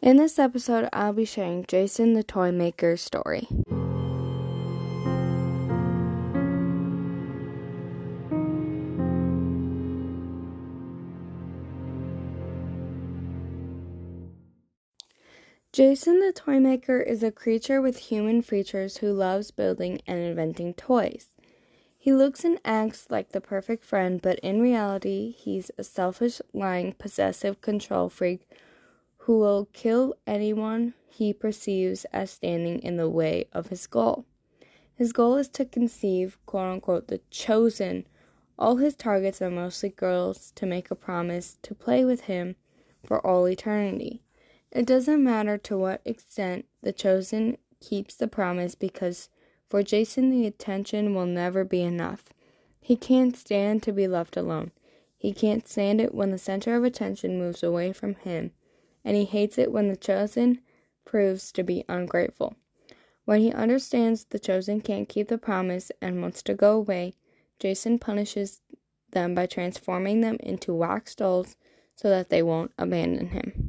In this episode, I'll be sharing Jason the Toy Maker's story. Jason the Toy Maker is a creature with human features who loves building and inventing toys. He looks and acts like the perfect friend, but in reality, he's a selfish, lying, possessive control freak who will kill anyone he perceives as standing in the way of his goal. His goal is to conceive, quote unquote, the chosen. All his targets are mostly girls to make a promise to play with him for all eternity. It doesn't matter to what extent the chosen keeps the promise because for Jason the attention will never be enough. He can't stand to be left alone. He can't stand it when the center of attention moves away from him and he hates it when the chosen proves to be ungrateful. When he understands the chosen can't keep the promise and wants to go away, Jason punishes them by transforming them into wax dolls so that they won't abandon him.